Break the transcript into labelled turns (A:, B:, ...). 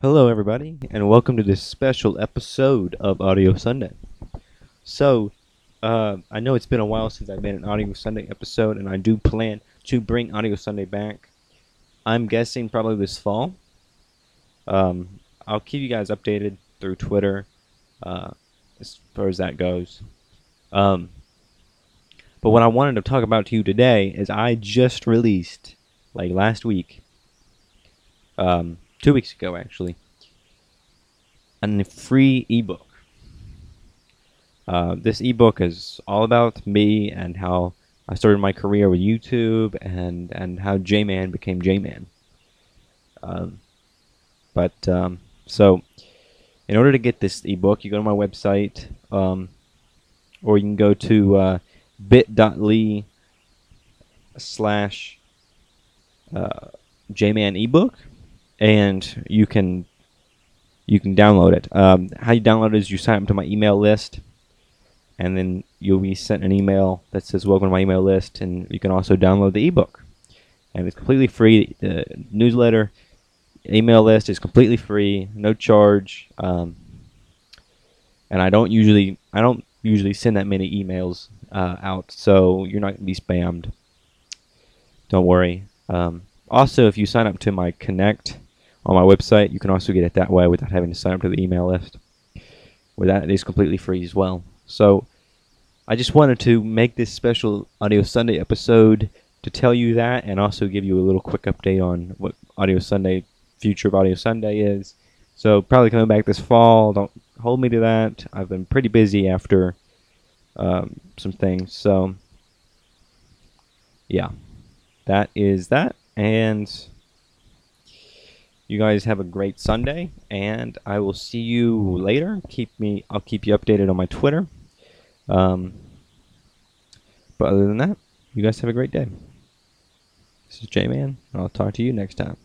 A: Hello, everybody, and welcome to this special episode of Audio Sunday. So, uh, I know it's been a while since I've made an Audio Sunday episode, and I do plan to bring Audio Sunday back. I'm guessing probably this fall. Um, I'll keep you guys updated through Twitter uh, as far as that goes. Um, but what I wanted to talk about to you today is I just released, like last week, um, two weeks ago actually, a free ebook. Uh, this ebook is all about me and how I started my career with YouTube and and how J-Man became J-Man. Um, but um, so, in order to get this ebook, you go to my website, um, or you can go to uh, bit.ly slash uh, J-Man ebook and you can you can download it. Um, how you download it is you sign up to my email list, and then you'll be sent an email that says "Welcome to my email list," and you can also download the ebook, and it's completely free. The newsletter, email list is completely free, no charge. Um, and I don't usually I don't usually send that many emails uh, out, so you're not gonna be spammed. Don't worry. Um, also, if you sign up to my Connect on my website. You can also get it that way without having to sign up to the email list. Where that is completely free as well. So I just wanted to make this special Audio Sunday episode to tell you that and also give you a little quick update on what Audio Sunday future of Audio Sunday is. So probably coming back this fall. Don't hold me to that. I've been pretty busy after um, some things. So yeah, that is that. And you guys have a great Sunday, and I will see you later. Keep me, I'll keep you updated on my Twitter. Um, but other than that, you guys have a great day. This is J Man, and I'll talk to you next time.